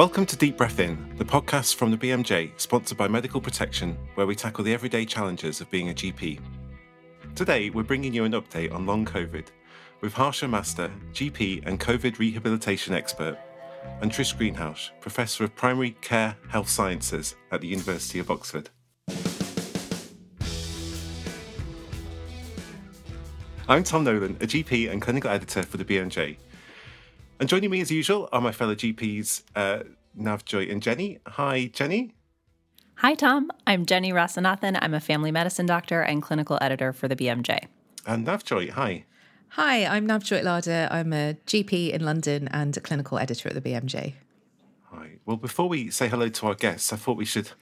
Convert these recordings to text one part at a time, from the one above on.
Welcome to Deep Breath In, the podcast from the BMJ, sponsored by Medical Protection, where we tackle the everyday challenges of being a GP. Today, we're bringing you an update on long COVID with Harsha Master, GP and COVID rehabilitation expert, and Trish Greenhalgh, Professor of Primary Care Health Sciences at the University of Oxford. I'm Tom Nolan, a GP and clinical editor for the BMJ. And joining me as usual are my fellow GPs, uh, Navjoyt and Jenny. Hi, Jenny. Hi, Tom. I'm Jenny Rasanathan. I'm a family medicine doctor and clinical editor for the BMJ. And Navjoyt, hi. Hi, I'm Navjoyt Ladher. I'm a GP in London and a clinical editor at the BMJ. Hi. Well, before we say hello to our guests, I thought we should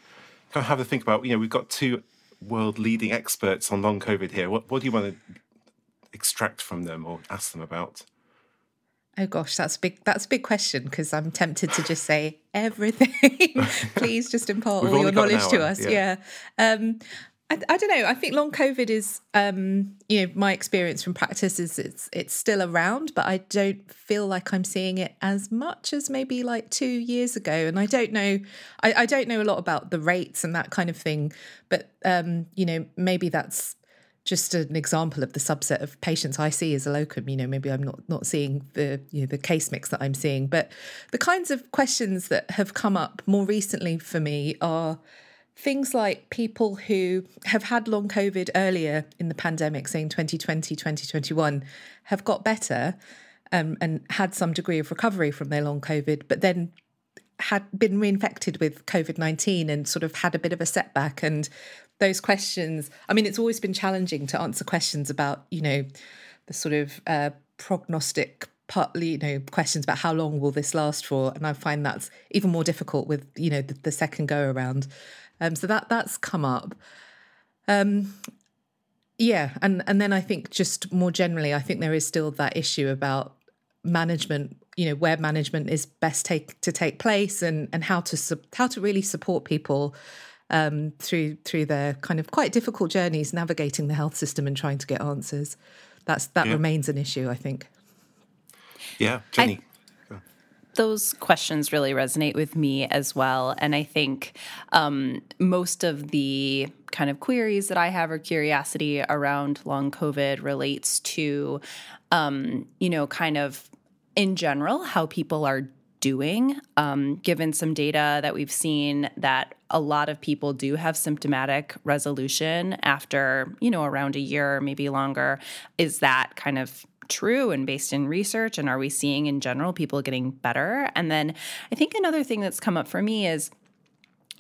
kind of have a think about, you know, we've got two world leading experts on long COVID here. What, what do you want to extract from them or ask them about? Oh gosh, that's a big that's a big question because I'm tempted to just say everything. Please just impart all your knowledge to us. Yeah. yeah. Um, I, I, don't know. I think long COVID is, um, you know, my experience from practice is it's it's still around, but I don't feel like I'm seeing it as much as maybe like two years ago. And I don't know, I, I don't know a lot about the rates and that kind of thing. But um, you know, maybe that's just an example of the subset of patients I see as a locum. You know, maybe I'm not not seeing the you know the case mix that I'm seeing, but the kinds of questions that have come up more recently for me are things like people who have had long COVID earlier in the pandemic, saying 2020, 2021, have got better um, and had some degree of recovery from their long COVID, but then had been reinfected with COVID 19 and sort of had a bit of a setback and those questions. I mean, it's always been challenging to answer questions about, you know, the sort of uh, prognostic partly you know questions about how long will this last for? And i find that's even more difficult with you know the, the second go around. Um, so that that's come up. Um, yeah and and then i think just more generally i think there is still that issue about management you know where management is best take to take place and and how to how to really support people um, through through their kind of quite difficult journeys navigating the health system and trying to get answers. That's that yeah. remains an issue, I think. Yeah, Jenny. I, those questions really resonate with me as well, and I think um, most of the kind of queries that I have or curiosity around long COVID relates to, um, you know, kind of in general how people are doing, um, given some data that we've seen that a lot of people do have symptomatic resolution after, you know, around a year, maybe longer. Is that kind of true and based in research? And are we seeing in general people getting better? And then I think another thing that's come up for me is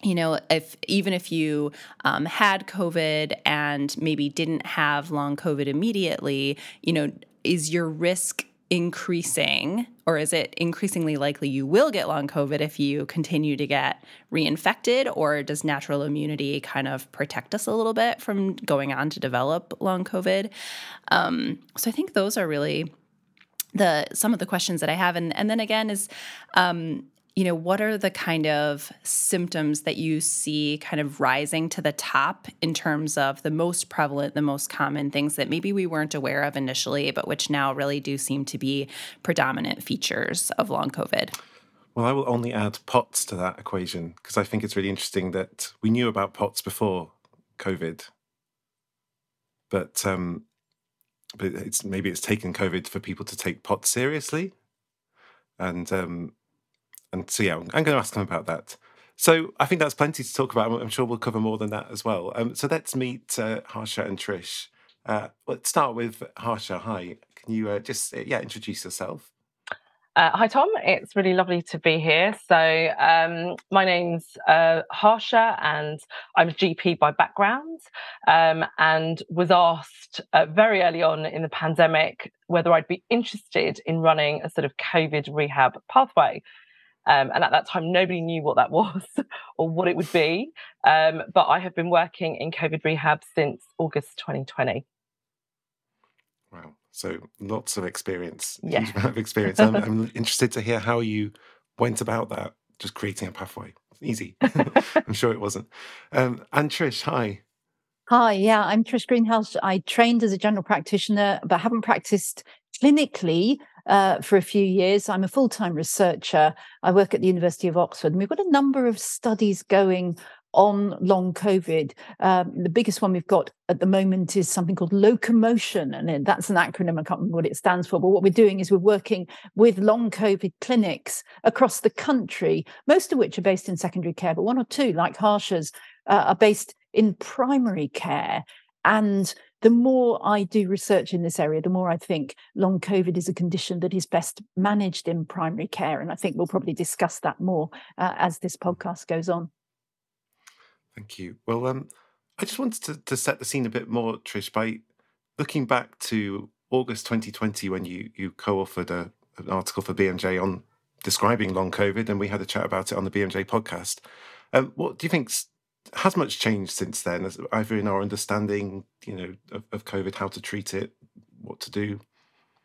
you know, if even if you um, had COVID and maybe didn't have long COVID immediately, you know, is your risk increasing, or is it increasingly likely you will get long COVID if you continue to get reinfected, or does natural immunity kind of protect us a little bit from going on to develop long COVID? Um, so I think those are really the some of the questions that I have, and and then again is um, you know, what are the kind of symptoms that you see kind of rising to the top in terms of the most prevalent, the most common things that maybe we weren't aware of initially, but which now really do seem to be predominant features of long COVID? Well, I will only add POTS to that equation because I think it's really interesting that we knew about POTS before COVID, but um, but it's maybe it's taken COVID for people to take POTS seriously, and um, and so yeah, I'm going to ask them about that. So I think that's plenty to talk about. I'm sure we'll cover more than that as well. Um, so let's meet uh, Harsha and Trish. Uh, let's start with Harsha. Hi, can you uh, just uh, yeah introduce yourself? Uh, hi Tom, it's really lovely to be here. So um, my name's uh, Harsha, and I'm a GP by background, um, and was asked very early on in the pandemic whether I'd be interested in running a sort of COVID rehab pathway. Um, and at that time, nobody knew what that was or what it would be. Um, but I have been working in COVID rehab since August 2020. Wow. So lots of experience, yeah. huge amount of experience. I'm, I'm interested to hear how you went about that, just creating a pathway. Easy. I'm sure it wasn't. Um, and Trish, hi. Hi, yeah, I'm Trish Greenhalgh. I trained as a general practitioner, but haven't practiced clinically uh, for a few years. I'm a full time researcher. I work at the University of Oxford, and we've got a number of studies going on long COVID. Um, the biggest one we've got at the moment is something called locomotion, and that's an acronym. I can't remember what it stands for, but what we're doing is we're working with long COVID clinics across the country, most of which are based in secondary care, but one or two, like Harsha's, uh, are based in primary care. And the more I do research in this area, the more I think long COVID is a condition that is best managed in primary care. And I think we'll probably discuss that more uh, as this podcast goes on. Thank you. Well, um, I just wanted to, to set the scene a bit more, Trish, by looking back to August 2020 when you, you co authored a, an article for BMJ on describing long COVID, and we had a chat about it on the BMJ podcast. Um, what do you think has much changed since then, either in our understanding, you know, of, of COVID, how to treat it, what to do?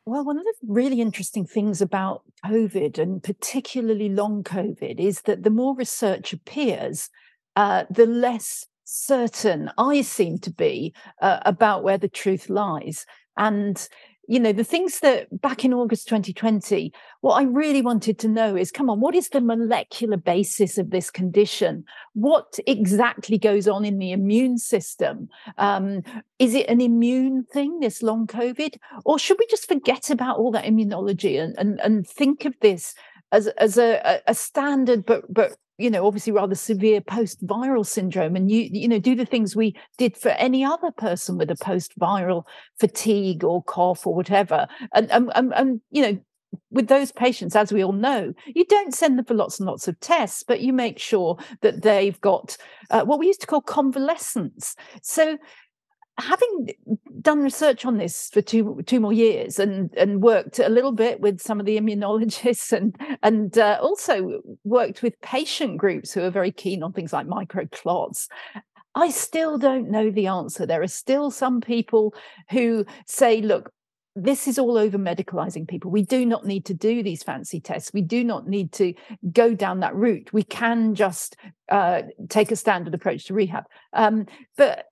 Well, one of the really interesting things about COVID and particularly long COVID is that the more research appears, uh, the less certain I seem to be uh, about where the truth lies. And you know the things that back in august 2020 what i really wanted to know is come on what is the molecular basis of this condition? What exactly goes on in the immune system? Um, is it an immune thing this long covid? Or should we just forget about all that immunology and and, and think of this as as a, a standard but but you know obviously rather severe post viral syndrome and you you know do the things we did for any other person with a post viral fatigue or cough or whatever and, and and, and you know with those patients, as we all know, you don't send them for lots and lots of tests, but you make sure that they've got uh, what we used to call convalescence. So having done research on this for two two more years and and worked a little bit with some of the immunologists and and uh, also worked with patient groups who are very keen on things like microclots I still don't know the answer. There are still some people who say, look, this is all over medicalizing people. We do not need to do these fancy tests. We do not need to go down that route. We can just uh, take a standard approach to rehab. Um, but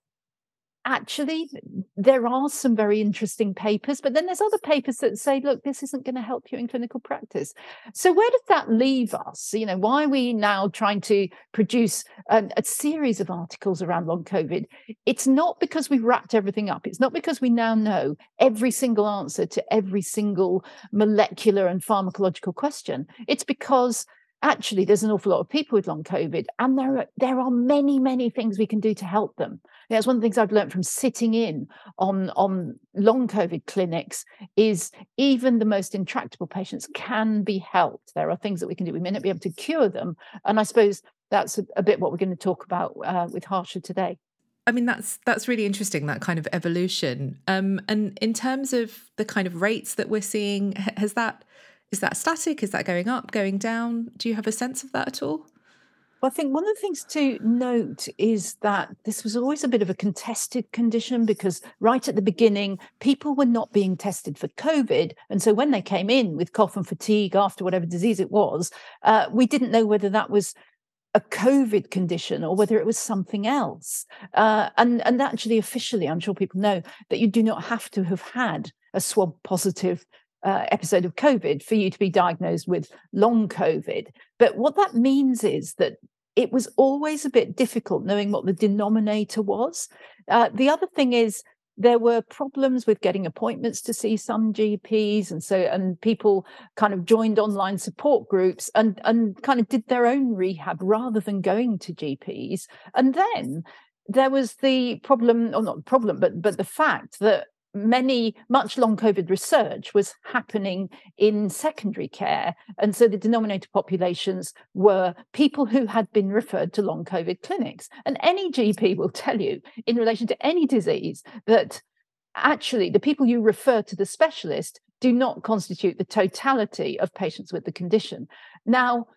actually there are some very interesting papers but then there's other papers that say look this isn't going to help you in clinical practice. So where does that leave us? You know why are we now trying to produce a, a series of articles around long covid? It's not because we've wrapped everything up. It's not because we now know every single answer to every single molecular and pharmacological question. It's because actually there's an awful lot of people with long covid and there are there are many many things we can do to help them. That's one of the things i've learned from sitting in on on long covid clinics is even the most intractable patients can be helped. There are things that we can do. We may not be able to cure them and i suppose that's a, a bit what we're going to talk about uh, with harsha today. I mean that's that's really interesting that kind of evolution. Um, and in terms of the kind of rates that we're seeing, has that is that static? Is that going up, going down? Do you have a sense of that at all? Well, I think one of the things to note is that this was always a bit of a contested condition because right at the beginning, people were not being tested for COVID. And so when they came in with cough and fatigue after whatever disease it was, uh, we didn't know whether that was a COVID condition or whether it was something else. Uh, and, and actually, officially, I'm sure people know that you do not have to have had a swab positive uh, episode of COVID for you to be diagnosed with long COVID. But what that means is that it was always a bit difficult knowing what the denominator was. Uh, the other thing is, there were problems with getting appointments to see some GPs, and so and people kind of joined online support groups and and kind of did their own rehab rather than going to GPs. And then there was the problem, or not problem, but but the fact that many much long covid research was happening in secondary care and so the denominator populations were people who had been referred to long covid clinics. And any gp will tell you in relation to any disease that actually the people you refer to the specialist do not constitute the totality of patients with the condition. Now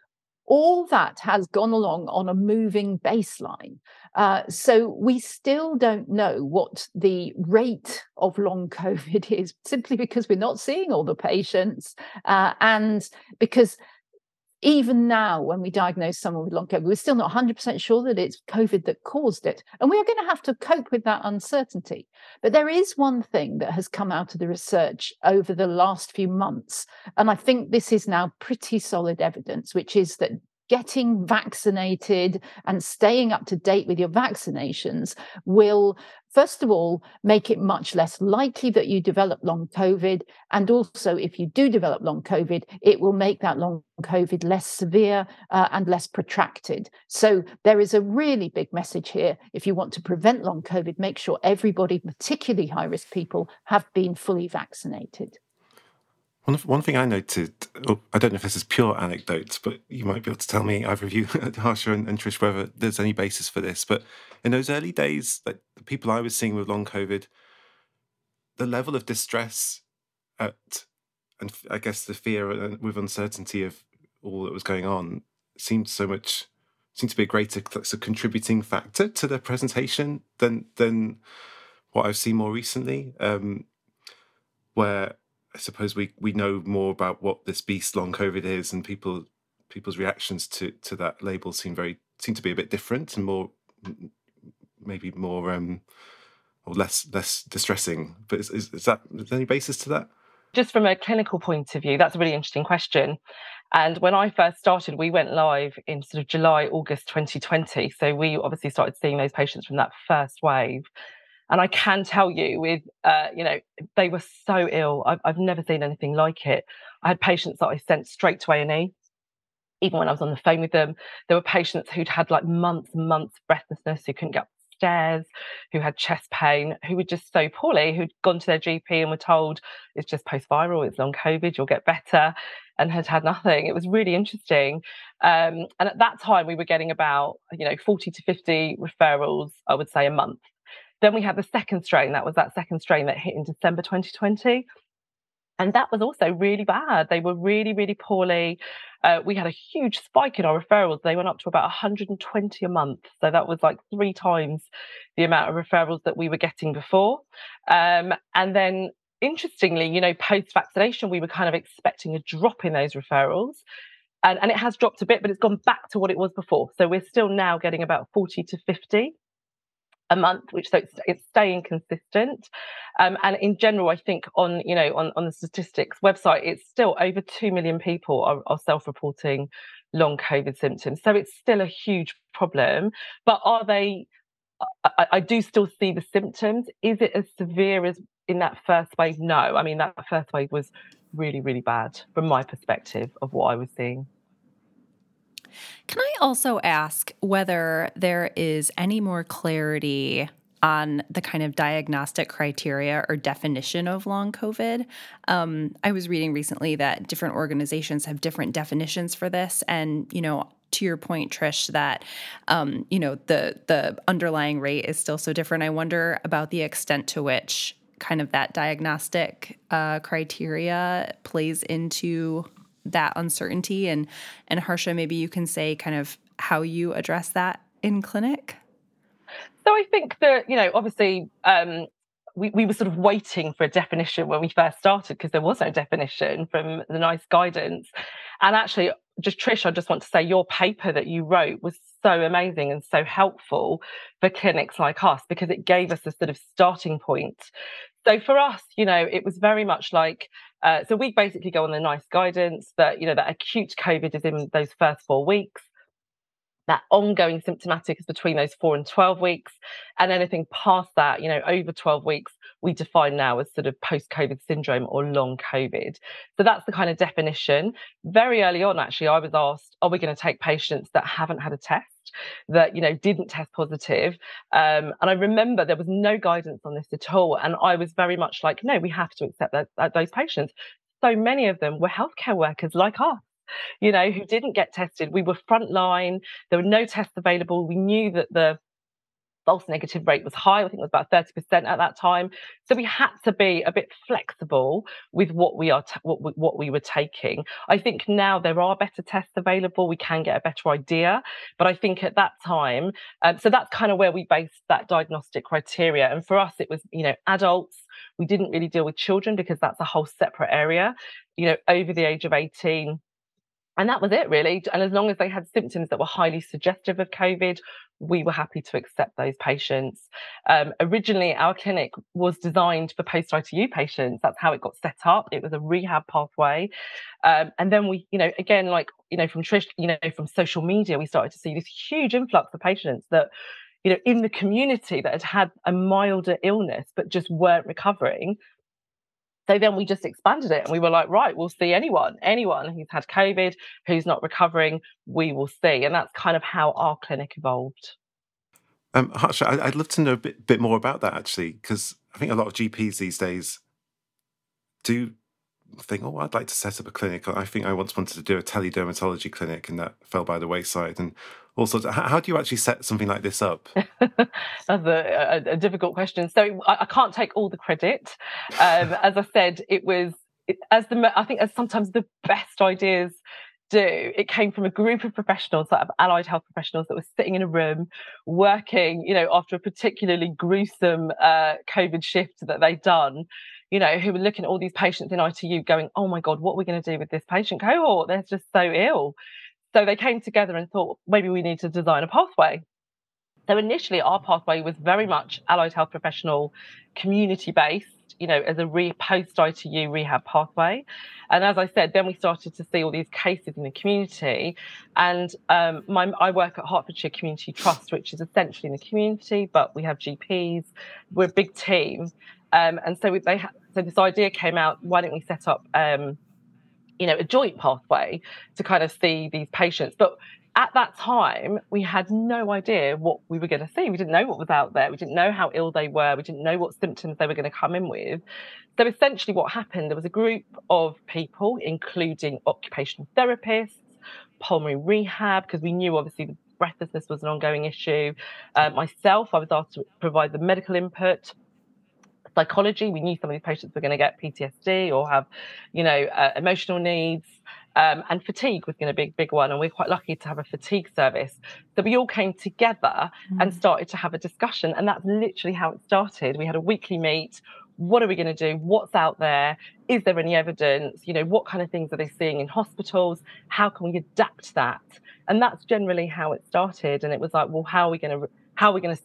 all that has gone along on a moving baseline. Uh, so we still don't know what the rate of long COVID is, simply because we're not seeing all the patients uh, and because even now, when we diagnose someone with long COVID, we're still not 100% sure that it's COVID that caused it. And we are going to have to cope with that uncertainty. But there is one thing that has come out of the research over the last few months. And I think this is now pretty solid evidence, which is that getting vaccinated and staying up to date with your vaccinations will first of all make it much less likely that you develop long covid. And also if you do develop long covid it will make that long covid less severe uh, and less protracted. So there is a really big message here. If you want to prevent long covid make sure everybody particularly high risk people have been fully vaccinated one, one thing I noted, oh, I don't know if this is pure anecdotes, but you might be able to tell me, either of you, Harsha and, and Trish, whether there's any basis for this. But in those early days, like the people I was seeing with long COVID, the level of distress at, and I guess the fear with uncertainty of all that was going on seemed so much, seemed to be a greater a contributing factor to the presentation than than what I've seen more recently, um, where I suppose we we know more about what this beast long COVID is, and people people's reactions to to that label seem very seem to be a bit different and more maybe more um or less less distressing. But is, is, is that is there any basis to that? Just from a clinical point of view, that's a really interesting question. And when I first started, we went live in sort of July, August 2020. So we obviously started seeing those patients from that first wave. And I can tell you, with uh, you know, they were so ill. I've, I've never seen anything like it. I had patients that I sent straight to A and E. Even when I was on the phone with them, there were patients who'd had like months months breathlessness, who couldn't get upstairs, who had chest pain, who were just so poorly, who'd gone to their GP and were told it's just post-viral, it's long COVID, you'll get better, and had had nothing. It was really interesting. Um, and at that time, we were getting about you know 40 to 50 referrals, I would say, a month then we had the second strain. That was that second strain that hit in December 2020. And that was also really bad. They were really, really poorly. Uh, we had a huge spike in our referrals. They went up to about 120 a month. So that was like three times the amount of referrals that we were getting before. Um, and then interestingly, you know, post vaccination, we were kind of expecting a drop in those referrals. And, and, it has dropped a bit, but it's gone back to what it was before. So we're still now getting about 40 to 50 a month, which so it's, it's staying consistent. Um, and in general, I think on you know on, on the statistics website, it's still over two million people are, are self-reporting long COVID symptoms. So it's still a huge problem. But are they? I, I do still see the symptoms. Is it as severe as in that first wave? No. I mean that first wave was really really bad from my perspective of what I was seeing. Can I also ask whether there is any more clarity on the kind of diagnostic criteria or definition of long COVID. Um, I was reading recently that different organizations have different definitions for this, and you know, to your point, Trish, that um, you know the the underlying rate is still so different. I wonder about the extent to which kind of that diagnostic uh, criteria plays into that uncertainty. And and Harsha maybe you can say kind of how you address that in clinic. So I think that you know obviously um, we, we were sort of waiting for a definition when we first started because there was no definition from the NICE guidance. And actually just Trish I just want to say your paper that you wrote was so amazing and so helpful for clinics like us because it gave us a sort of starting point. So for us you know it was very much like uh, so we basically go on the NICE guidance that you know that acute COVID is in those first four weeks. That ongoing symptomatic is between those four and 12 weeks. And anything past that, you know, over 12 weeks, we define now as sort of post COVID syndrome or long COVID. So that's the kind of definition. Very early on, actually, I was asked, are we going to take patients that haven't had a test? That you know didn't test positive um, and i remember there was no guidance on this at all and i was very much like no we have to accept that, that those patients. So many of them were healthcare workers like us you know who didn't get tested. We were frontline there were no tests available. We knew that the false negative rate was high. I think it was about 30% at that time. So we had to be a bit flexible with what we are t- what, we, what we were taking. I think now there are better tests available. We can get a better idea. But I think at that time, um, so that's kind of where we based that diagnostic criteria. And for us, it was, you know, adults. We didn't really deal with children because that's a whole separate area. You know, over the age of 18, and that was it really. And as long as they had symptoms that were highly suggestive of covid we were happy to accept those patients. Um, originally our clinic was designed for post itu patients. That's how it got set up. It was a rehab pathway. Um, and then we you know again like you know from trish you know from social media we started to see this huge influx of patients that you know in the community that had had a milder illness but just weren't recovering so then we just expanded it and we were like, right, we'll see anyone, anyone who's had COVID, who's not recovering, we will see. And that's kind of how our clinic evolved. Um, Harsha, I'd love to know a bit, bit more about that actually, because I think a lot of GPs these days do think, oh, I'd like to set up a clinic. I think I once wanted to do a teledermatology clinic and that fell by the wayside. And all sorts of, how do you actually set something like this up? That's a, a, a, difficult question. So I, I, can't take all the credit. Um, as I said, it was as the I think as sometimes the best ideas do. It came from a group of professionals, sort of allied health professionals, that were sitting in a room working. You know, after a particularly gruesome uh, COVID shift that they'd done. You know, who were looking at all these patients in ITU, going, "Oh my God, what are we going to do with this patient cohort? They're just so ill." So they came together and thought maybe we need to design a pathway. So initially, our pathway was very much allied health professional, community based, you know, as a re- post ITU rehab pathway. And as I said, then we started to see all these cases in the community. And um, my, I work at Hertfordshire Community Trust, which is essentially in the community, but we have GPs. We're a big team. Um, and so they so this idea came out. Why don't we set up um, you know a joint pathway to kind of see these patients? But at that time we had no idea what we were going to see. We didn't know what was out there. We didn't know how ill they were. We didn't know what symptoms they were going to come in with. So essentially what happened there was a group of people including occupational therapists pulmonary rehab because we knew obviously the breathlessness was an ongoing issue. Uh, myself i was asked to provide the medical input psychology. We knew some of these patients were going to get PTSD or have, you know, uh, emotional needs. Um, and fatigue was going to be a big one. And we're quite lucky to have a fatigue service. So we all came together mm. and started to have a discussion. And that's literally how it started. We had a weekly meet. What are we going to do? What's out there? Is there any evidence? You know, what kind of things are they seeing in hospitals? How can we adapt that? And that's generally how it started. And it was like, well, how are we going to how are we going to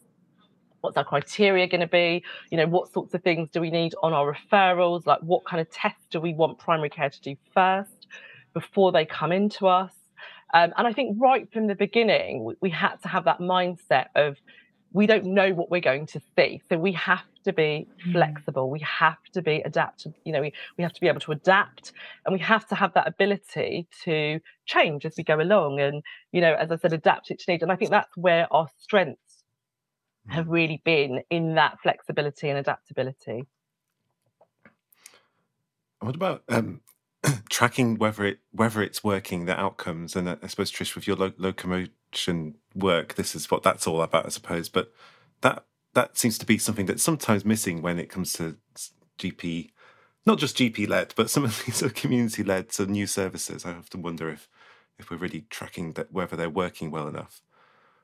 what's our criteria going to be? You know what sorts of things do we need on our referrals? Like what kind of tests do we want primary care to do first before they come into us? Um, and i think right from the beginning we, we had to have that mindset of we don't know what we're going to see. So we have to be mm. flexible. We have to be adaptable you know we, we have to be able to adapt and we have to have that ability to change as we go along and you know as i said adapt it to need. And i think that's where our strengths have really been in that flexibility and adaptability. What about um, tracking whether it whether it's working, the outcomes, and uh, I suppose Trish, with your lo- locomotion work, this is what that's all about, I suppose. But that that seems to be something that's sometimes missing when it comes to GP, not just GP led, but some of these are community led, so new services. I often wonder if if we're really tracking that whether they're working well enough.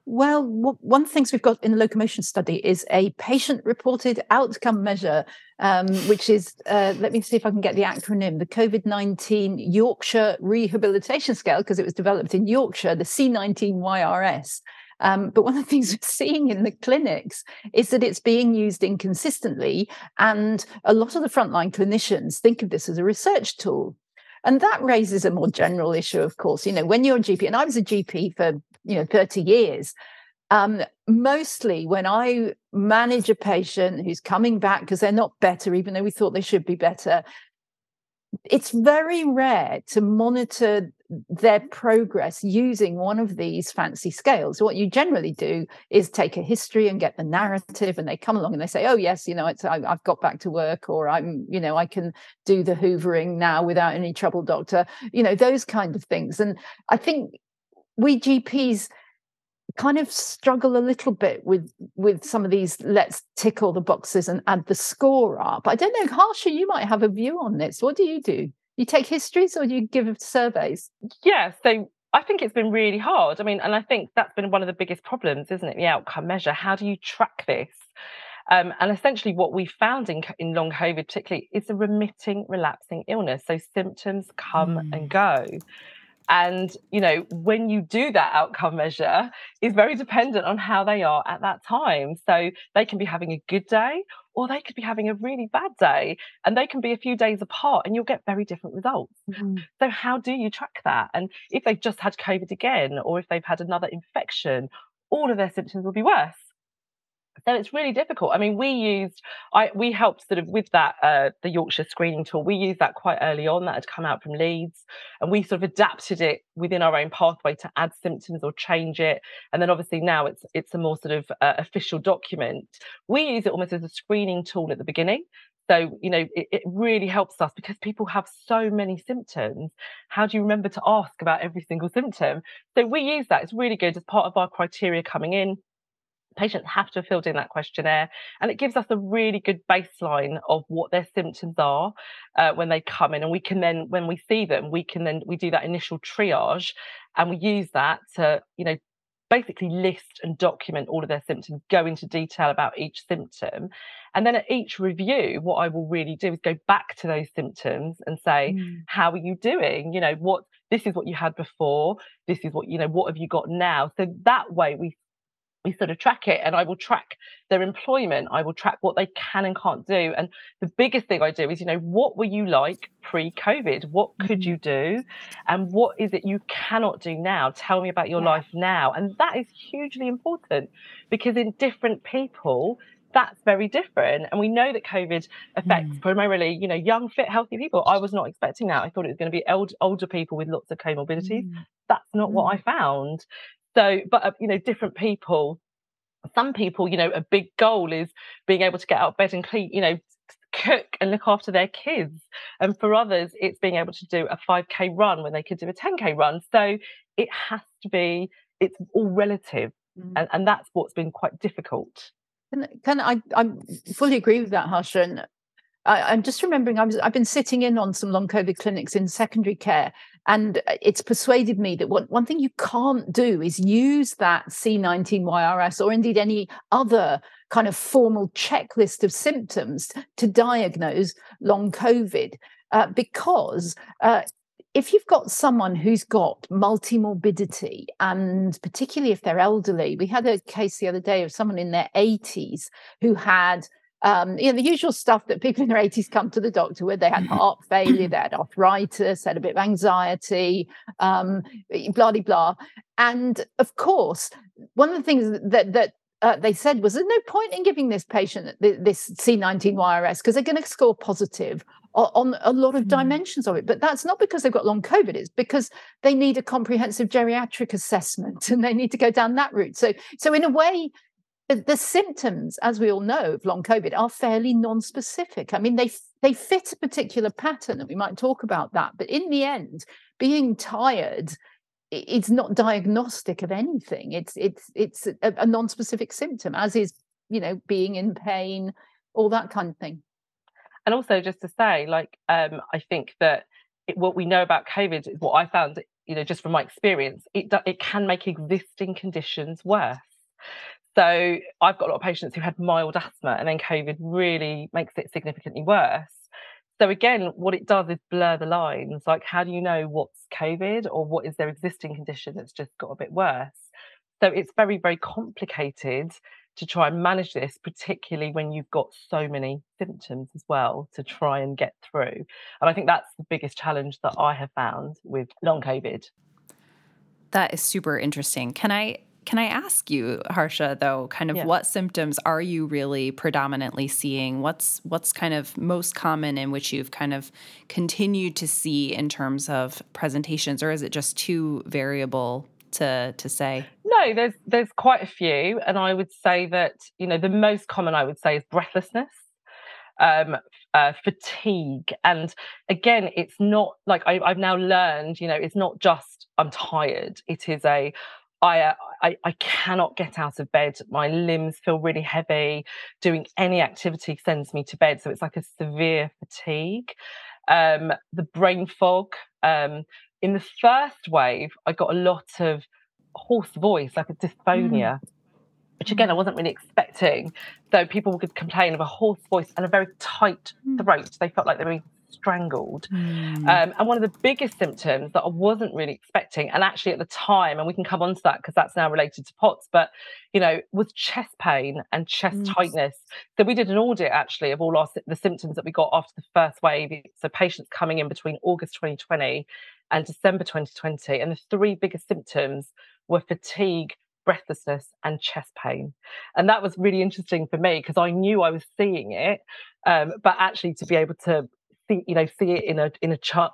Well, one of the things we've got in the locomotion study is a patient reported outcome measure, um, which is, uh, let me see if I can get the acronym, the COVID 19 Yorkshire Rehabilitation Scale, because it was developed in Yorkshire, the C19YRS. Um, but one of the things we're seeing in the clinics is that it's being used inconsistently. And a lot of the frontline clinicians think of this as a research tool. And that raises a more general issue, of course. You know, when you're a GP, and I was a GP for you know 30 years um, mostly when I manage a patient who's coming back because they're not better, even though we thought they should be better, it's very rare to monitor their mm-hmm. progress using one of these fancy scales. What you generally do is take a history and get the narrative, and they come along and they say, "Oh yes, you know, it's I, have got back to work, or I'm, you know, I can do the hoovering now without any trouble, doctor." You know, those kind of things. And I think we GPs kind of struggle a little bit with with some of these let's tick all the boxes and add the score up. I don't know, Harsha, you might have a view on this. What do you do? You take histories or do you give surveys? Yeah, so I think it's been really hard. I mean, and I think that's been one of the biggest problems, isn't it? The outcome measure. How do you track this? Um, and essentially, what we found in, in long COVID, particularly, is a remitting, relapsing illness. So symptoms come mm. and go. And, you know, when you do that outcome measure, is very dependent on how they are at that time. So they can be having a good day or they could be having a really bad day and they can be a few days apart and you'll get very different results. Mm-hmm. So, how do you track that? And if they've just had COVID again or if they've had another infection, all of their symptoms will be worse so it's really difficult. I mean we used i we helped sort of with that uh, the yorkshire screening tool we used that quite early on that had come out from leeds and we sort of adapted it within our own pathway to add symptoms or change it. And then obviously now it's it's a more sort of uh, official document. We use it almost as a screening tool at the beginning. So, you know, it, it, really helps us because people have so many symptoms. How do you remember to ask about every single symptom? So, we use that. It's really good. As part of our criteria coming in patients have to have filled in that questionnaire and it gives us a really good baseline of what their symptoms are uh, when they come in and we can then when we see them we can then we do that initial triage and we use that to you know basically list and document all of their symptoms go into detail about each symptom and then at each review what i will really do is go back to those symptoms and say mm. how are you doing you know what this is what you had before this is what you know what have you got now so that way we we sort of track it and I will track their employment. I will track what they can and can't do. And the biggest thing I do is, you know, what were you like pre COVID? What could mm-hmm. you do? And what is it you cannot do now? Tell me about your yeah. life now. And that is hugely important because in different people, that's very different. And we know that COVID affects mm. primarily, you know, young, fit, healthy people. I was not expecting that. I thought it was going to be old, older people with lots of comorbidities. Mm. That's not mm. what I found. So, but uh, you know, different people. Some people, you know, a big goal is being able to get out of bed and clean, you know, cook and look after their kids. And for others, it's being able to do a 5K run when they could do a 10K run. So it has to be, it's all relative. Mm. And, and that's what's been quite difficult. Can, can I, I fully agree with that, Harsha. And I, am just remembering I was, I've been sitting in on some long COVID clinics in secondary care, and it's persuaded me that one, one thing you can't do is use that C19YRS or indeed any other kind of formal checklist of symptoms to diagnose long COVID. Uh, because uh, if you've got someone who's got multimorbidity, and particularly if they're elderly, we had a case the other day of someone in their 80s who had um, you know, the usual stuff that people in their 80s come to the doctor with. They had mm-hmm. heart failure, they had arthritis, had a bit of anxiety, um, blah, blah, blah. And of course, one of the things that, that uh, they said was there's no point in giving this patient this C19YRS because they're going to score positive on a lot of mm. dimensions of it. But that's not because they've got long COVID, it's because they need a comprehensive geriatric assessment and they need to go down that route. So, so in a way, the symptoms, as we all know, of long COVID are fairly non-specific. I mean, they they fit a particular pattern, and we might talk about that. But in the end, being tired it's not diagnostic of anything. It's it's it's a, a non-specific symptom, as is you know being in pain, all that kind of thing. And also, just to say, like, um, I think that it, what we know about COVID is what I found, you know, just from my experience, it it can make existing conditions worse. So I've got a lot of patients who had mild asthma and then COVID really makes it significantly worse. So again, what it does is blur the lines. Like, how do you know what's COVID or what is their existing condition that's just got a bit worse? So it's very, very complicated to try and manage this, particularly when you've got so many symptoms as well to try and get through. And I think that's the biggest challenge that I have found with long COVID. That is super interesting. Can I can I ask you, Harsha, though, kind of yeah. what symptoms are you really predominantly seeing? What's what's kind of most common in which you've kind of continued to see in terms of presentations, or is it just too variable to to say? No, there's there's quite a few, and I would say that you know the most common I would say is breathlessness. Um, uh, fatigue. And again, it's not like I, I've now learned, you know, it's not just I'm tired. It is a I, uh, I, I cannot get out of bed. My limbs feel really heavy. Doing any activity sends me to bed, so it's like a severe fatigue. Um, the brain fog. Um, in the first wave, I got a lot of hoarse voice, like a dysphonia. Mm. Which again, I wasn't really expecting. So people would complain of a hoarse voice and a very tight mm. throat. They felt like they were being strangled. Mm. Um, and one of the biggest symptoms that I wasn't really expecting, and actually at the time, and we can come on to that because that's now related to POTS, but you know, was chest pain and chest mm. tightness. So we did an audit actually of all our the symptoms that we got after the first wave. So patients coming in between August 2020 and December 2020, and the three biggest symptoms were fatigue, breathlessness and chest pain and that was really interesting for me because i knew i was seeing it um, but actually to be able to see you know see it in a in a chart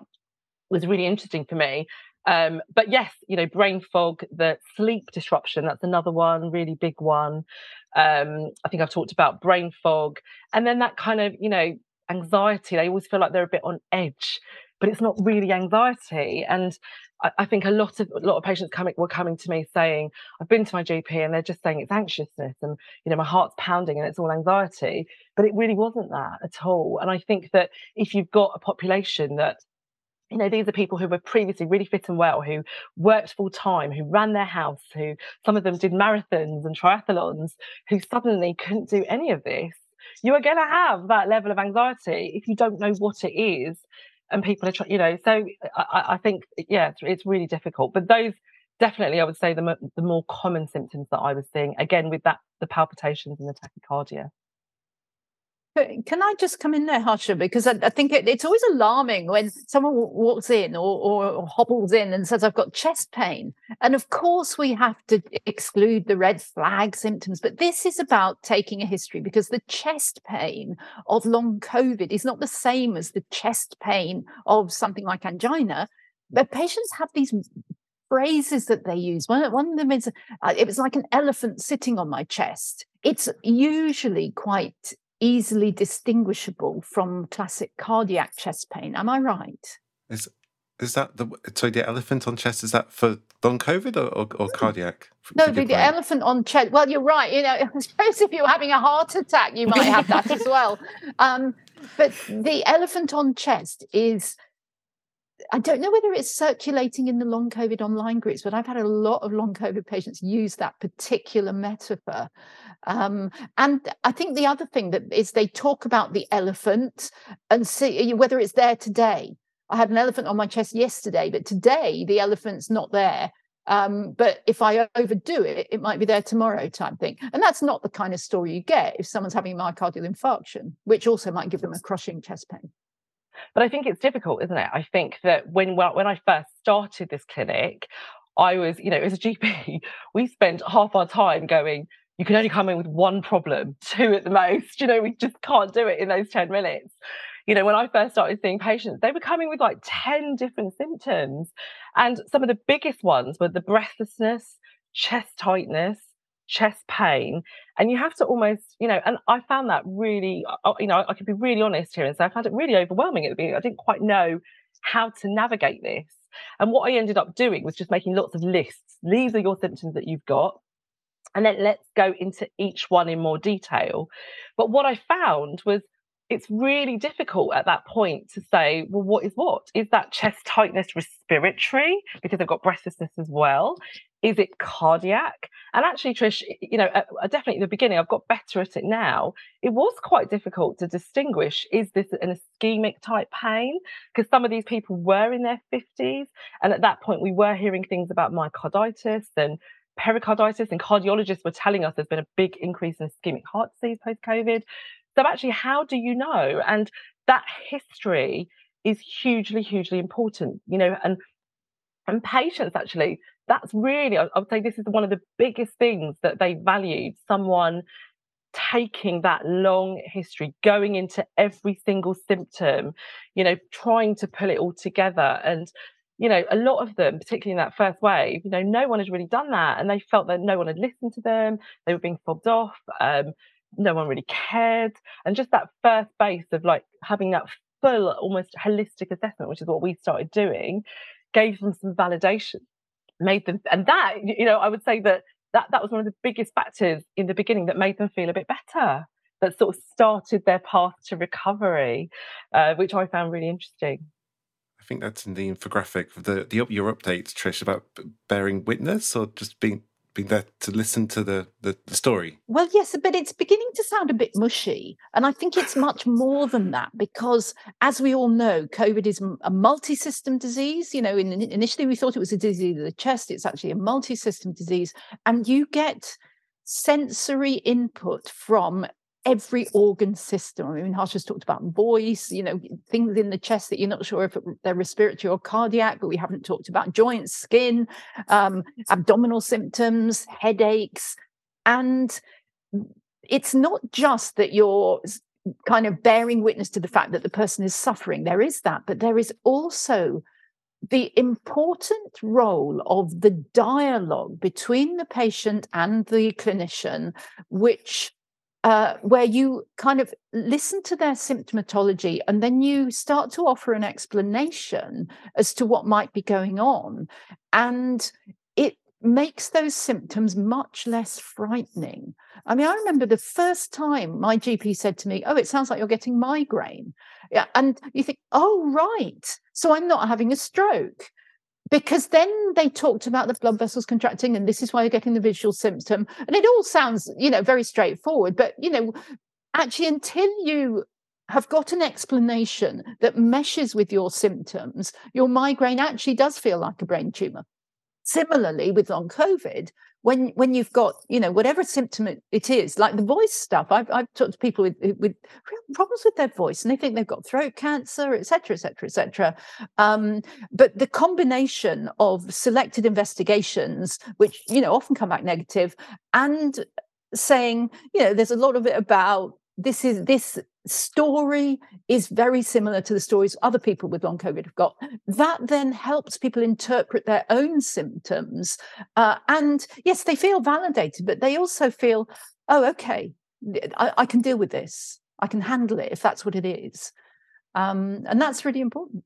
was really interesting for me. Um, but yes you know brain fog the sleep disruption that's another one really big one. Um, i think i've talked about brain fog. And then that kind of you know anxiety they always feel like they're a bit on edge but it's not really anxiety. And I, think a lot of a lot of patients coming were coming to me saying, I've been to my GP and they're just saying it's anxiousness and you know my heart's pounding and it's all anxiety. But it really wasn't that at all. And I think that if you've got a population that you know, these are people who were previously really fit and well, who worked full time, who ran their house, who some of them did marathons and triathlons, who suddenly couldn't do any of this. You are going to have that level of anxiety if you don't know what it is and people are trying, you know. So I, I think, yeah, it's, it's, really difficult. But those definitely, I would say, the the more common symptoms that I was seeing, again with that the palpitations and the tachycardia. Can I just come in there, Harsha? Because I, I think it, it's always alarming when someone walks in or, or, hobbles in and says, I've got chest pain. And of course, we have to exclude the red flag symptoms, but this is about taking a history because the chest pain of long COVID is not the same as the chest pain of something like angina. But patients have these phrases that they use. One, one of them is, uh, it was like an elephant sitting on my chest. It's usually quite easily distinguishable from classic cardiac chest pain. Am I right? Is is that the so the elephant on chest? Is that for long COVID or, or, or cardiac? No, the, the elephant on chest. Well, you're right. You know, I suppose if you're having a heart attack, you might have that as well. Um, but the elephant on chest is I don't know whether it's circulating in the long COVID online groups, but I've had a lot of long COVID patients use that particular metaphor. Um, and I think the other thing that is they talk about the elephant and see whether it's there today. I had an elephant on my chest yesterday, but today the elephant's not there. Um, but if I overdo it, it might be there tomorrow, type thing. And that's not the kind of story you get if someone's having myocardial infarction, which also might give them a crushing chest pain. But I think it's difficult, isn't it? I think that when when I first started this clinic, I was, you know, as a GP, we spent half our time going, you can only come in with one problem, two at the most. You know, we just can't do it in those 10 minutes. You know, when I first started seeing patients, they were coming with like 10 different symptoms. And some of the biggest ones were the breathlessness, chest tightness, chest pain and you have to almost you know and i found that really uh, you know i could be really honest here and say i found it really overwhelming at the beginning i didn't quite know how to navigate this and what i ended up doing was just making lots of lists these are your symptoms that you've got and then let's go into each one in more detail but what i found was it's really difficult at that point to say, well, what is what? Is that chest tightness respiratory because they've got breathlessness as well? Is it cardiac? And actually, Trish, you know, definitely at the beginning, I've got better at it now. It was quite difficult to distinguish is this an ischemic type pain? Because some of these people were in their 50s. And at that point, we were hearing things about myocarditis and pericarditis, and cardiologists were telling us there's been a big increase in ischemic heart disease post COVID. So, actually, how do you know? And that history is hugely, hugely important, you know, and and patients actually that's really I would say this is one of the biggest things that they valued someone taking that long history going into every single symptom you know trying to pull it all together and you know a lot of them particularly in that first wave you know no one had really done that and they felt that no one had listened to them they were being fobbed off um, no one really cared and just that first base of like having that full almost holistic assessment which is what we started doing gave them some validation made them and that you know i would say that that that was one of the biggest factors in the beginning that made them feel a bit better that sort of started their path to recovery uh, which i found really interesting i think that's in the infographic the, the your updates trish about bearing witness or just being being there to listen to the, the, the story. Well, yes, but it's beginning to sound a bit mushy. And I think it's much more than that because, as we all know, COVID is a multi system disease. You know, in, initially we thought it was a disease of the chest, it's actually a multi system disease. And you get sensory input from every organ system. I mean, Harsh Harsha's talked about voice, you know, things in the chest that you're not sure if they're respiratory or cardiac, but we haven't talked about joints, skin, um, abdominal symptoms, headaches. And it's not just that you're kind of bearing witness to the fact that the person is suffering. There is that, but there is also the important role of the dialogue between the patient and the clinician, which uh, where you kind of listen to their symptomatology and then you start to offer an explanation as to what might be going on. And it makes those symptoms much less frightening. I mean, I remember the first time my GP said to me, Oh, it sounds like you're getting migraine. Yeah. And you think, Oh, right. So I'm not having a stroke because then they talked about the blood vessels contracting and this is why you're getting the visual symptom. And it all sounds you know very straightforward but you know actually until you have got an explanation that meshes with your symptoms your migraine actually does feel like a brain tumor. Similarly with long covid when when you've got you know whatever symptom it, it is like the voice stuff. I've, I've talked to people with with real problems with their voice and they think they've got throat cancer etc etc etc but the combination of selected investigations which you know often come back negative and saying you know there's a lot of it about this is this story is very similar to the stories other people with long COVID have got. That then helps people interpret their own symptoms. Uh, and yes, they feel validated, but they also feel, oh, okay, I, I, can deal with this. I can handle it if that's what it is. Um, and that's really important.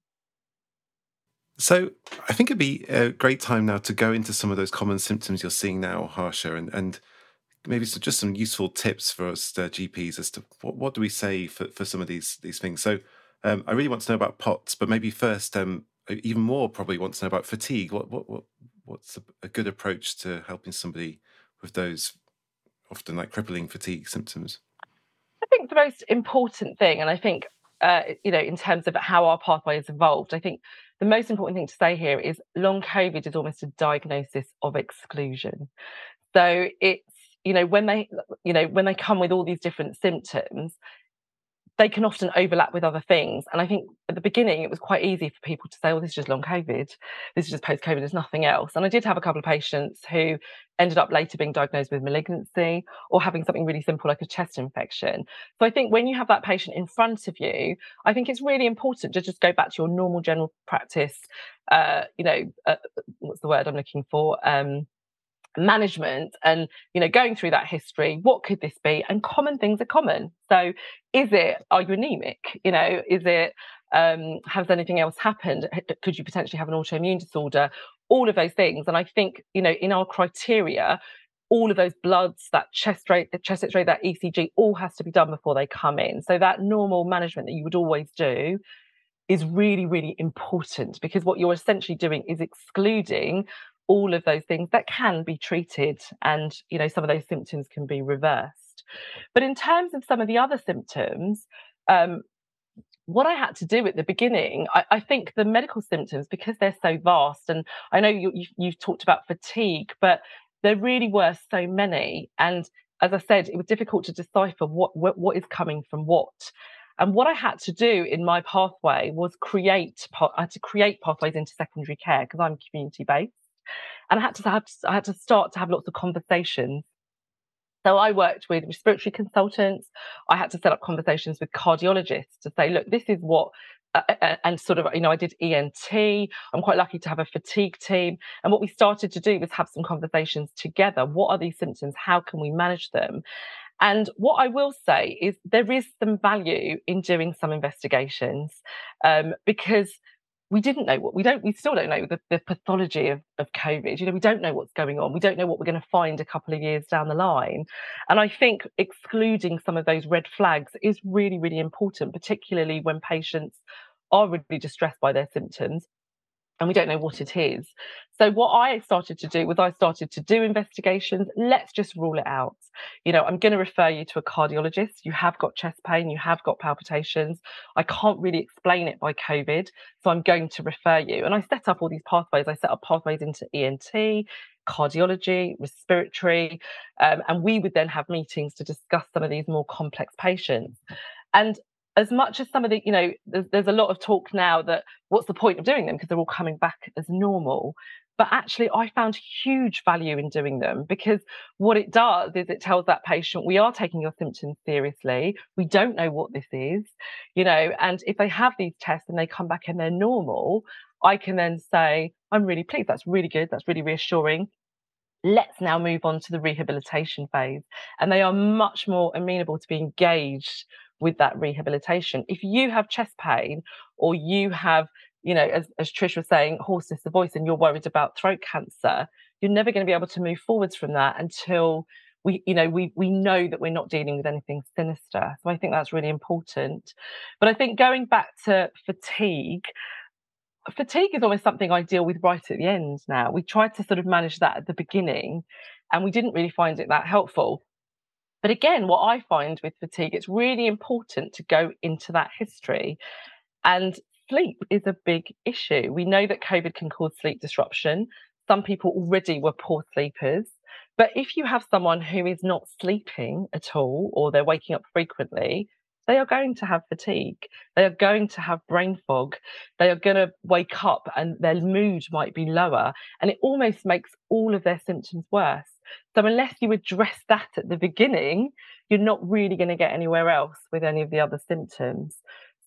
So I think it'd be a great time now to go into some of those common symptoms you're seeing now, Harsha, and, and maybe so just some useful tips for us uh, GPs as to what, what do we say for, for some of these these things. So um, I really want to know about POTS, but maybe first, um, even more probably want to know about fatigue. What what, what what's a, a good approach to helping somebody with those often like crippling fatigue symptoms? I think the most important thing, and I think uh, you know, in terms of how our pathway has evolved, I think the most important thing to say here is long COVID is almost a diagnosis of exclusion. So it's you know when they you know when they come with all these different symptoms they can often overlap with other things. And i think at the beginning it was quite easy for people to say well this is just long covid. This is just post covid there's nothing else. And i did have a couple of patients who ended up later being diagnosed with malignancy or having something really simple like a chest infection. So i think when you have that patient in front of you i think it's really important to just go back to your normal general practice uh, you know uh, what's the word i'm looking for? Um, management and you know going through that history what could this be? And common things are common. So is it are you anemic? You know is it um has anything else happened? Could you potentially have an autoimmune disorder? All of those things. And i think you know in our criteria all of those bloods that chest rate the chest x-ray that ecg all has to be done before they come in. So that normal management that you would always do is really really important because what you're essentially doing is excluding all of those things that can be treated and you know some of those symptoms can be reversed but in terms of some of the other symptoms um, what I had to do at the beginning, I, I, think the medical symptoms, because they're so vast, and I know you, you, you've talked about fatigue, but there really were so many. And as I said, it was difficult to decipher what, what, what is coming from what. And what I had to do in my pathway was create, I had to create pathways into secondary care because I'm community based and I had to I had to start to have lots of conversations. So I worked with respiratory consultants. I had to set up conversations with cardiologists to say, look, this is what uh and sort of, you know, I did ENT. I'm quite lucky to have a fatigue team. And what we started to do was have some conversations together. What are these symptoms? How can we manage them? And what I will say is there is some value in doing some investigations um, because we didn't know what we don't we still don't know the, the pathology of, of covid you know we don't know what's going on we don't know what we're going to find a couple of years down the line and i think excluding some of those red flags is really really important particularly when patients are really distressed by their symptoms and we don't know what it is. So what I started to do was I started to do investigations. Let's just rule it out. You know, I'm going to refer you to a cardiologist. You have got chest pain, you have got palpitations. I can't really explain it by COVID, so I'm going to refer you. And I set up all these pathways. I set up pathways into ENT, cardiology, respiratory, um, and we would then have meetings to discuss some of these more complex patients. And as much as some of the, you know, there's, there's a lot of talk now that what's the point of doing them because they're all coming back as normal. But actually, I found huge value in doing them because what it does is it tells that patient, we are taking your symptoms seriously. We don't know what this is, you know, and if they have these tests and they come back and they're normal, I can then say, I'm really pleased. That's really good. That's really reassuring. Let's now move on to the rehabilitation phase. And they are much more amenable to be engaged with that rehabilitation. If you have chest pain or you have, you know, as, as Trish was saying, hoarseness of voice and you're worried about throat cancer, you're never going to be able to move forwards from that until we, you know, we we know that we're not dealing with anything sinister. So I think that's really important. But I think going back to fatigue, fatigue is always something I deal with right at the end now. We tried to sort of manage that at the beginning and we didn't really find it that helpful. But again, what I find with fatigue, it's really important to go into that history. And sleep is a big issue. We know that COVID can cause sleep disruption. Some people already were poor sleepers. But if you have someone who is not sleeping at all, or they're waking up frequently, they are going to have fatigue. They are going to have brain fog. They are going to wake up and their mood might be lower. And it almost makes all of their symptoms worse. So, unless you address that at the beginning, you're not really going to get anywhere else with any of the other symptoms.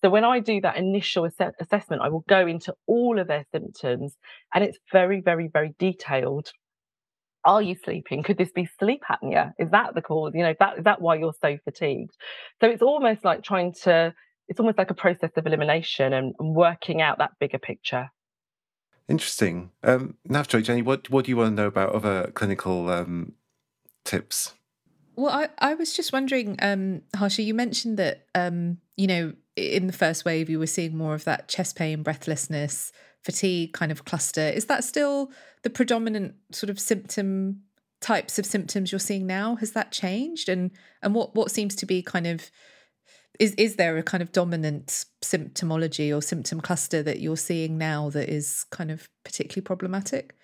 So, when I do that initial ass- assessment, I will go into all of their symptoms and it's very, very, very detailed are you sleeping? Could this be sleep apnea? Is that the cause? You know, that is that why you're so fatigued? So it's almost like trying to, it's almost like a process of elimination and, and working out that bigger picture. Interesting. Um, Navjoyt, Jenny, what what do you want to know about other clinical um, tips? Well, I, I was just wondering, um, Harsha, you mentioned that, um, you know, in the first wave, you were seeing more of that chest pain, breathlessness, fatigue kind of cluster. Is that still the predominant sort of symptom types of symptoms you're seeing now? Has that changed? And and what what seems to be kind of is is there a kind of dominant symptomology or symptom cluster that you're seeing now that is kind of particularly problematic?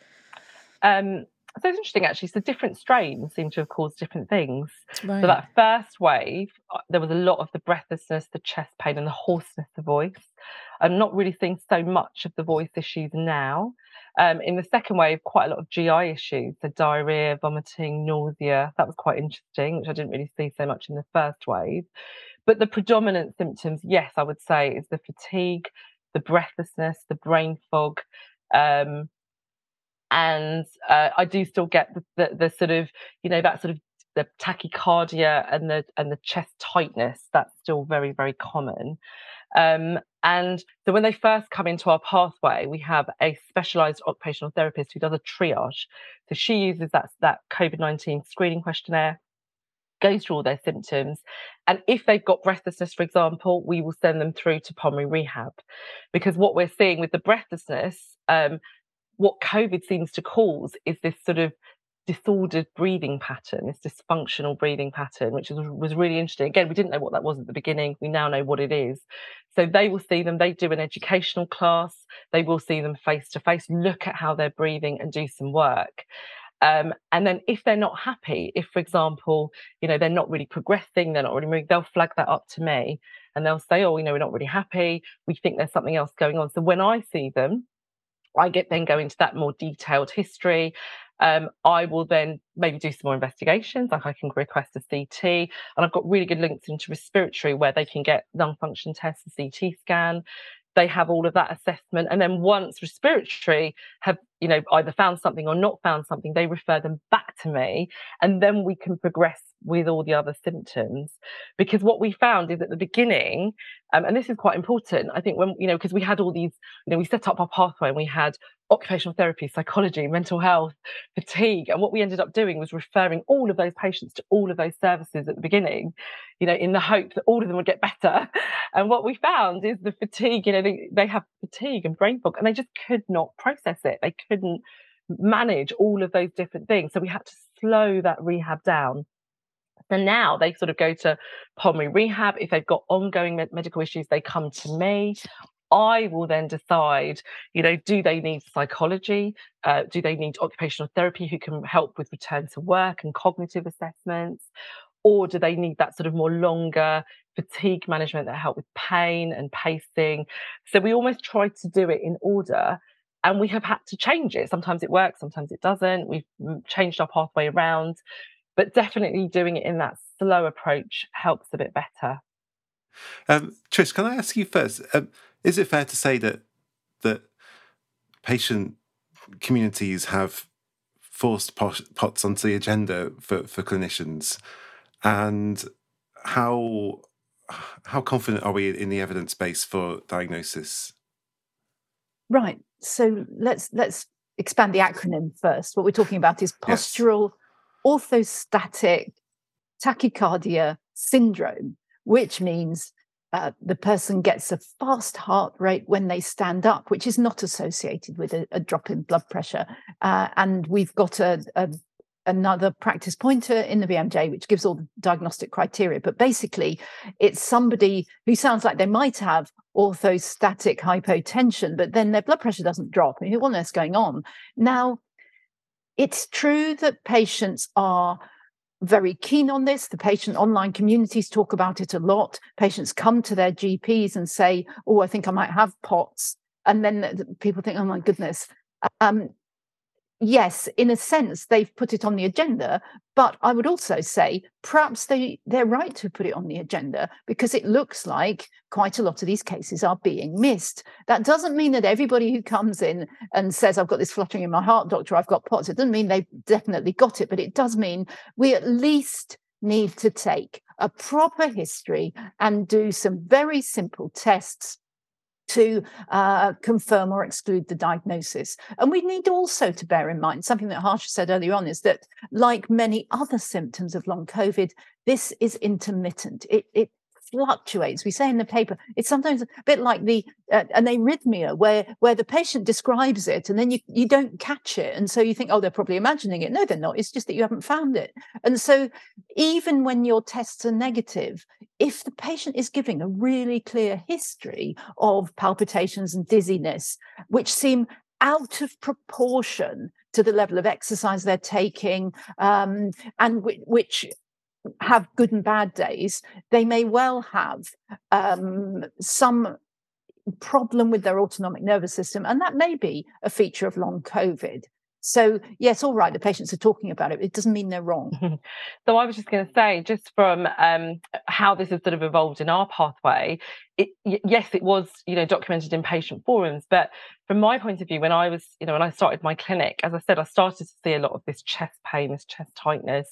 Um, so it's interesting actually. So different strains seem to have caused different things. Right. So that first wave, uh, there was a lot of the breathlessness, the chest pain, and the hoarseness of voice. I'm not really seeing so much of the voice issues now. Um, in the second wave, quite a lot of GI issues, so diarrhea, vomiting, nausea. That was quite interesting, which I didn't really see so much in the first wave. But the predominant symptoms, yes, I would say, is the fatigue, the breathlessness, the brain fog. Um, and uh, I do still get the, the, the sort of, you know, that sort of the tachycardia and the and the chest tightness. That's still very very common. Um, and so when they first come into our pathway, we have a specialized occupational therapist who does a triage. So she uses that, that COVID 19 screening questionnaire, goes through all their symptoms. And if they've got breathlessness, for example, we will send them through to pulmonary rehab. Because what we're seeing with the breathlessness, um, what COVID seems to cause is this sort of disordered breathing pattern, this dysfunctional breathing pattern, which was really interesting. Again, we didn't know what that was at the beginning. We now know what it is. So they will see them, they do an educational class, they will see them face to face, look at how they're breathing and do some work. Um, and then if they're not happy, if for example, you know, they're not really progressing, they're not really moving, they'll flag that up to me and they'll say, oh, you know, we're not really happy. We think there's something else going on. So when I see them, I get then go into that more detailed history. Um, I will then maybe do some more investigations, like I can request a CT, and I've got really good links into respiratory where they can get lung function tests, a CT scan. They have all of that assessment, and then once respiratory have you know either found something or not found something, they refer them back to me, and then we can progress with all the other symptoms. Because what we found is at the beginning, um, and this is quite important, I think when, you know, because we had all these, you know, we set up our pathway and we had occupational therapy, psychology, mental health, fatigue. And what we ended up doing was referring all of those patients to all of those services at the beginning, you know, in the hope that all of them would get better. And what we found is the fatigue, you know, they, they have fatigue and brain fog and they just could not process it. They couldn't manage all of those different things. So we had to slow that rehab down. And now they sort of go to pulmonary rehab. If they've got ongoing med- medical issues, they come to me. I will then decide, you know, do they need psychology? Uh, do they need occupational therapy who can help with return to work and cognitive assessments? Or do they need that sort of more longer fatigue management that help with pain and pacing? So we almost try to do it in order and we have had to change it. Sometimes it works, sometimes it doesn't. We've mm, changed our pathway around, but definitely doing it in that slow approach helps a bit better. Um, Trish, can I ask you first? Um, is it fair to say that that patient communities have forced POTS onto the agenda for, for clinicians, and how how confident are we in the evidence base for diagnosis? Right. So let's let's expand the acronym first. What we're talking about is postural yes. orthostatic tachycardia syndrome, which means uh, the person gets a fast heart rate when they stand up, which is not associated with a, a drop in blood pressure. Uh, and we've got a, a, another practice pointer in the BMJ, which gives all the diagnostic criteria. But basically, it's somebody who sounds like they might have orthostatic hypotension, but then their blood pressure doesn't drop. And you well, going on. Now, it's true that patients are very keen on this. The patient online communities talk about it a lot. Patients come to their GPs and say, Oh, I think I might have POTS. And then people think, Oh my goodness. Um, yes, in a sense, they've put it on the agenda. But I would also say perhaps they, they're right to put it on the agenda because it looks like quite a lot of these cases are being missed. That doesn't mean that everybody who comes in and says, I've got this fluttering in my heart, doctor, I've got POTS, it doesn't mean they've definitely got it, but it does mean we at least need to take a proper history and do some very simple tests to uh, confirm or exclude the diagnosis. And we need also to bear in mind something that Harsha said earlier on is that, like many other symptoms of long COVID, this is intermittent. It, it fluctuates. We say in the paper, it's sometimes a bit like the uh, an arrhythmia where where the patient describes it and then you you don't catch it, and so you think, oh, they're probably imagining it. No, they're not. It's just that you haven't found it. And so, even when your tests are negative, if the patient is giving a really clear history of palpitations and dizziness, which seem out of proportion to the level of exercise they're taking, um, and w- which have good and bad days, they may well have um, some problem with their autonomic nervous system. And that may be a feature of long COVID. So, yes, all right, the patients are talking about it. It doesn't mean they're wrong. so, I was just going to say, just from um, how this has sort of evolved in our pathway, it, yes, it was, you know, documented in patient forums. But from my point of view, when I was, you know, when I started my clinic, as I said, I started to see a lot of this chest pain, this chest tightness.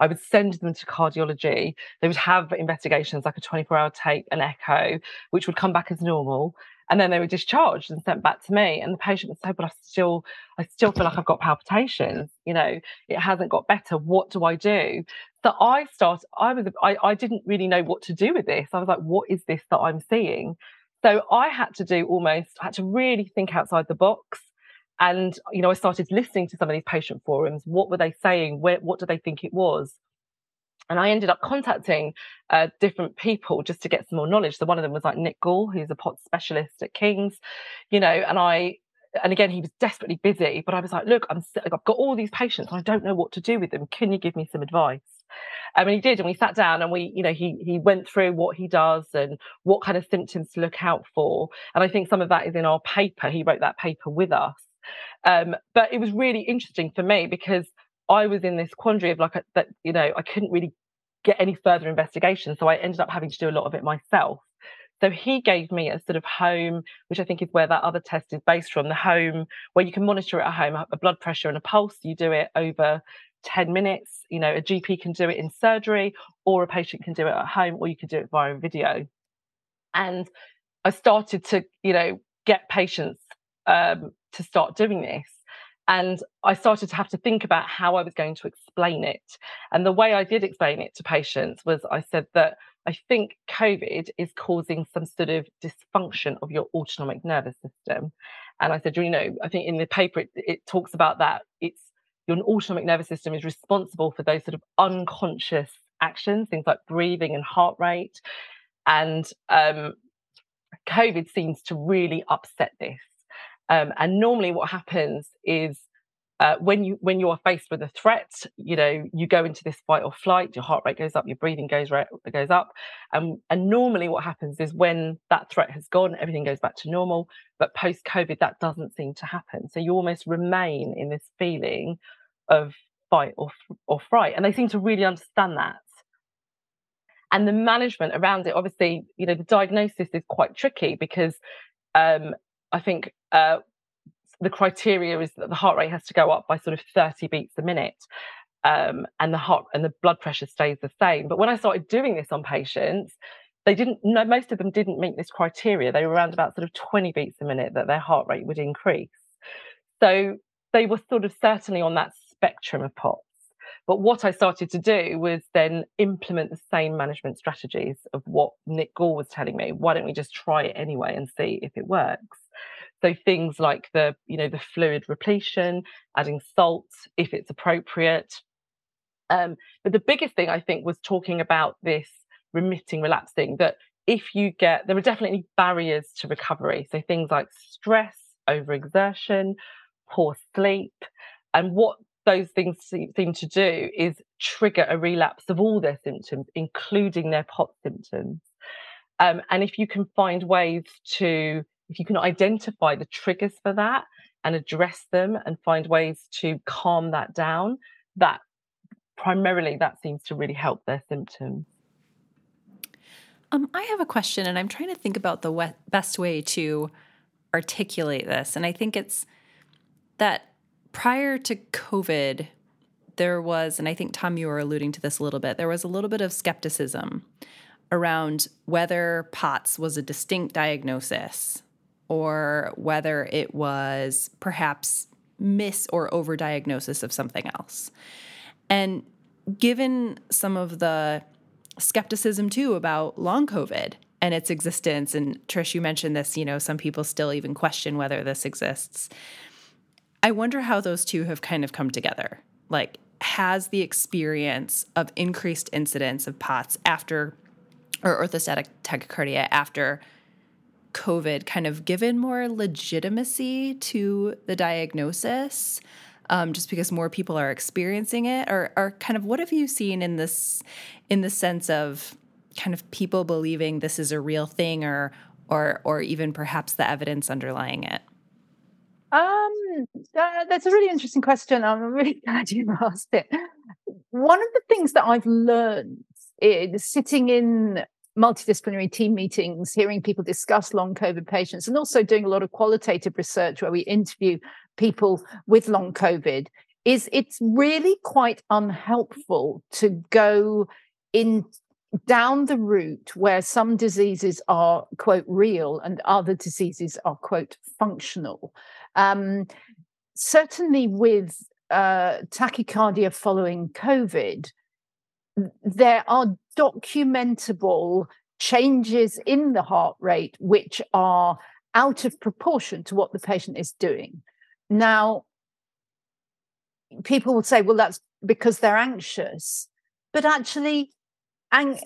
I would send them to cardiology. They would have investigations like a 24 hour tape, an echo, which would come back as normal and then they were discharged and sent back to me and the patient would say but i still i still feel like i've got palpitations you know it hasn't got better what do i do? So i started i was I, I didn't really know what to do with this. I was like what is this that i'm seeing? So i had to do almost I had to really think outside the box and you know i started listening to some of these patient forums. What were they saying? Where what do they think it was and I ended up contacting uh, different people just to get some more knowledge. So one of them was like Nick Gall, who's a pot specialist at King's, you know, and I, and again, he was desperately busy, but I was like, look, I'm, I've got all these patients and I don't know what to do with them. Can you give me some advice? And he did, and we sat down and we, you know, he he went through what he does and what kind of symptoms to look out for. And I think some of that is in our paper. He wrote that paper with us. Um, but it was really interesting for me because I was in this quandary of like that, you know, I couldn't really get any further investigation. So I ended up having to do a lot of it myself. So he gave me a sort of home, which I think is where that other test is based from the home where you can monitor it at home, a blood pressure and a pulse. You do it over 10 minutes. You know, a GP can do it in surgery, or a patient can do it at home, or you can do it via video. And I started to, you know, get patients um, to start doing this. And I started to have to think about how I was going to explain it. And the way I did explain it to patients was I said that I think COVID is causing some sort of dysfunction of your autonomic nervous system. And I said, you know, I think in the paper it, it talks about that. It's your autonomic nervous system is responsible for those sort of unconscious actions, things like breathing and heart rate. And um, COVID seems to really upset this. Um, and normally, what happens is uh, when you when you are faced with a threat, you know you go into this fight or flight. Your heart rate goes up, your breathing goes right, goes up, and and normally what happens is when that threat has gone, everything goes back to normal. But post COVID, that doesn't seem to happen. So you almost remain in this feeling of fight or or fright, and they seem to really understand that and the management around it obviously you know the diagnosis is quite tricky because um, i think uh, the criteria is that the heart rate has to go up by sort of 30 beats a minute um, and the heart and the blood pressure stays the same but when i started doing this on patients they didn't know most of them didn't meet this criteria they were around about sort of 20 beats a minute that their heart rate would increase so they were sort of certainly on that spectrum of POTS but what I started to do was then implement the same management strategies of what Nick Gall was telling me. Why don't we just try it anyway and see if it works? So things like the, you know, the fluid repletion, adding salt if it's appropriate. Um, but the biggest thing I think was talking about this remitting, relapsing, that if you get, there are definitely barriers to recovery. So things like stress, overexertion, poor sleep. And what those things seem to do is trigger a relapse of all their symptoms, including their POT symptoms. Um, and if you can find ways to, if you can identify the triggers for that and address them and find ways to calm that down, that primarily that seems to really help their symptoms. Um, I have a question, and I'm trying to think about the we- best way to articulate this. And I think it's that prior to COVID, there was, and I think Tom, you were alluding to this a little bit, there was a little bit of skepticism around whether POTS was a distinct diagnosis or whether it was perhaps miss or overdiagnosis of something else. And given some of the skepticism too about long COVID and its existence, and Trish, you mentioned this, you know, some people still even question whether this exists. I wonder how those two have kind of come together. Like, has the experience of increased incidence of POTS after or orthostatic tachycardia after COVID kind of given more legitimacy to the diagnosis? Um, just because more people are experiencing it, or, or kind of what have you seen in this, in the sense of kind of people believing this is a real thing, or or or even perhaps the evidence underlying it? Um, that's a really interesting question. I'm really glad you asked it. One of the things that I've learned is sitting in multidisciplinary team meetings, hearing people discuss long COVID patients, and also doing a lot of qualitative research where we interview people with long COVID, is it's really quite unhelpful to go in down the route where some diseases are quote real and other diseases are quote functional. Um, certainly with uh, tachycardia following COVID, there are documentable changes in the heart rate which are out of proportion to what the patient is doing. Now, people will say, well, that's because they're anxious. But actually, ang-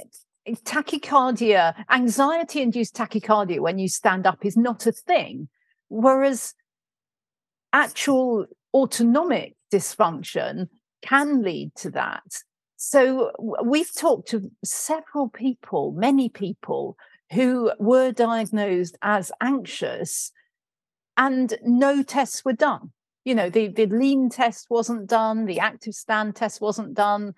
tachycardia, anxiety induced tachycardia when you stand up is not a thing. Whereas actual autonomic dysfunction can lead to that. So we've talked to several people, many people who were diagnosed as anxious and no tests were done. You know, the, the lean test wasn't done, the active stand test wasn't done.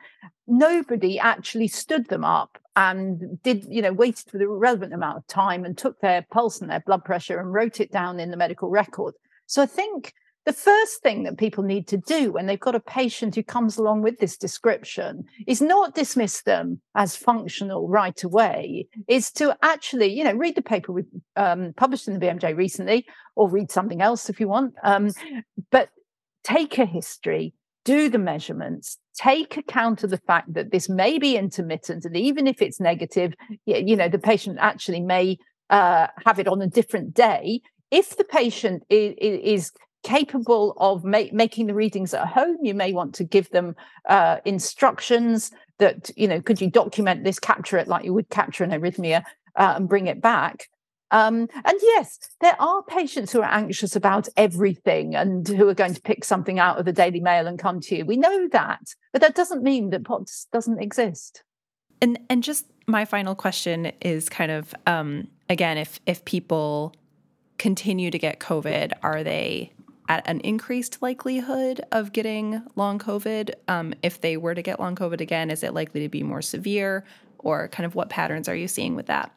Nobody actually stood them up and did, you know, waited for the relevant amount of time and took their pulse and their blood pressure and wrote it down in the medical record. So I think the first thing that people need to do when they've got a patient who comes along with this description is not dismiss them as functional right away, is to actually, you know, read the paper we um, published in the BMJ recently, or read something else if you want. Um, but take a history, do the measurements, take account of the fact that this may be intermittent, and even if it's negative, you know, the patient actually may uh, have it on a different day. If the patient is, is capable of ma- making the readings at home, you may want to give them uh, instructions that, you know, could you document this, capture it like you would capture an arrhythmia uh, and bring it back. Um, and yes, there are patients who are anxious about everything and who are going to pick something out of the Daily Mail and come to you. We know that, but that doesn't mean that POTS doesn't exist. And and just my final question is kind of um, again, if if people continue to get COVID, are they at an increased likelihood of getting long COVID? Um, if they were to get long COVID again, is it likely to be more severe, or kind of what patterns are you seeing with that?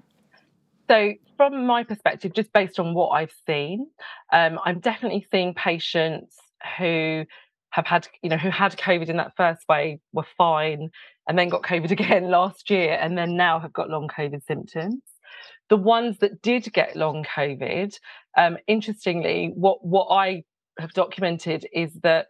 So, from my perspective, just based on what I've seen, um, I'm definitely seeing patients who have had, you know, who had COVID in that first wave were fine and then got COVID again last year and then now have got long COVID symptoms. The ones that did get long COVID, um, interestingly, what what I have documented is that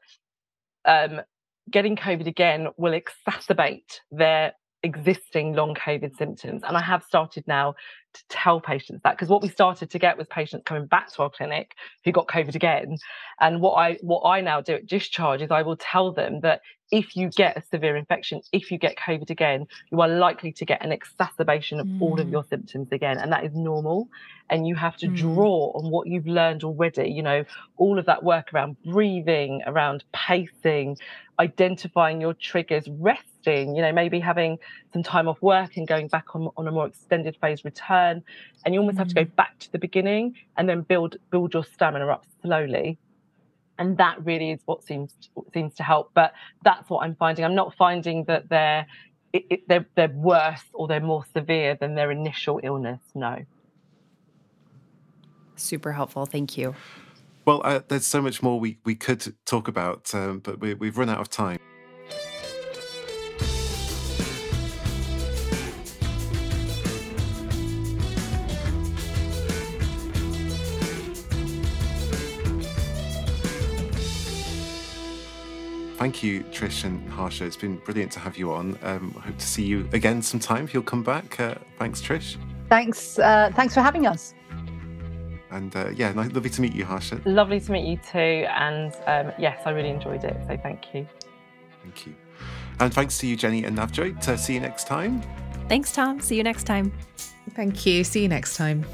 um, getting COVID again will exacerbate their existing long COVID symptoms. And I have started now to tell patients that because what we started to get was patients coming back to our clinic who got COVID again. And what I what I now do at discharge is I will tell them that if you get a severe infection, if you get COVID again, you are likely to get an exacerbation of mm. all of mm. your symptoms again. And that is normal. And you have to mm. draw on what you've learned already, you know, all of that work around breathing, around pacing, identifying your triggers, resting, you know, maybe having some time off work and going back on, on a more extended phase return. And you almost mm. have to go mm. back to the beginning and then build build your stamina up slowly and that really is what seems seems to help but that's what i'm finding. I'm not finding that they're it, it, they're they're worse or they're more severe than their initial illness no. Super helpful thank you. Well uh, there's so much more we we could talk about um, but we, we've run out of time thank you, Trish and Harsha. It's been brilliant to have you on. Um, hope to see you again sometime if you'll come back. Uh, thanks, Trish. Thanks. Uh, thanks for having us. And uh, yeah, lovely to meet you, Harsha. Lovely to meet you too. And um, yes, I really enjoyed it. So thank you. Thank you. And thanks to you, Jenny and Navjoyt. Uh, see you next time. Thanks, Tom. See you next time. Thank you. See you next time.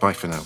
Bye for now.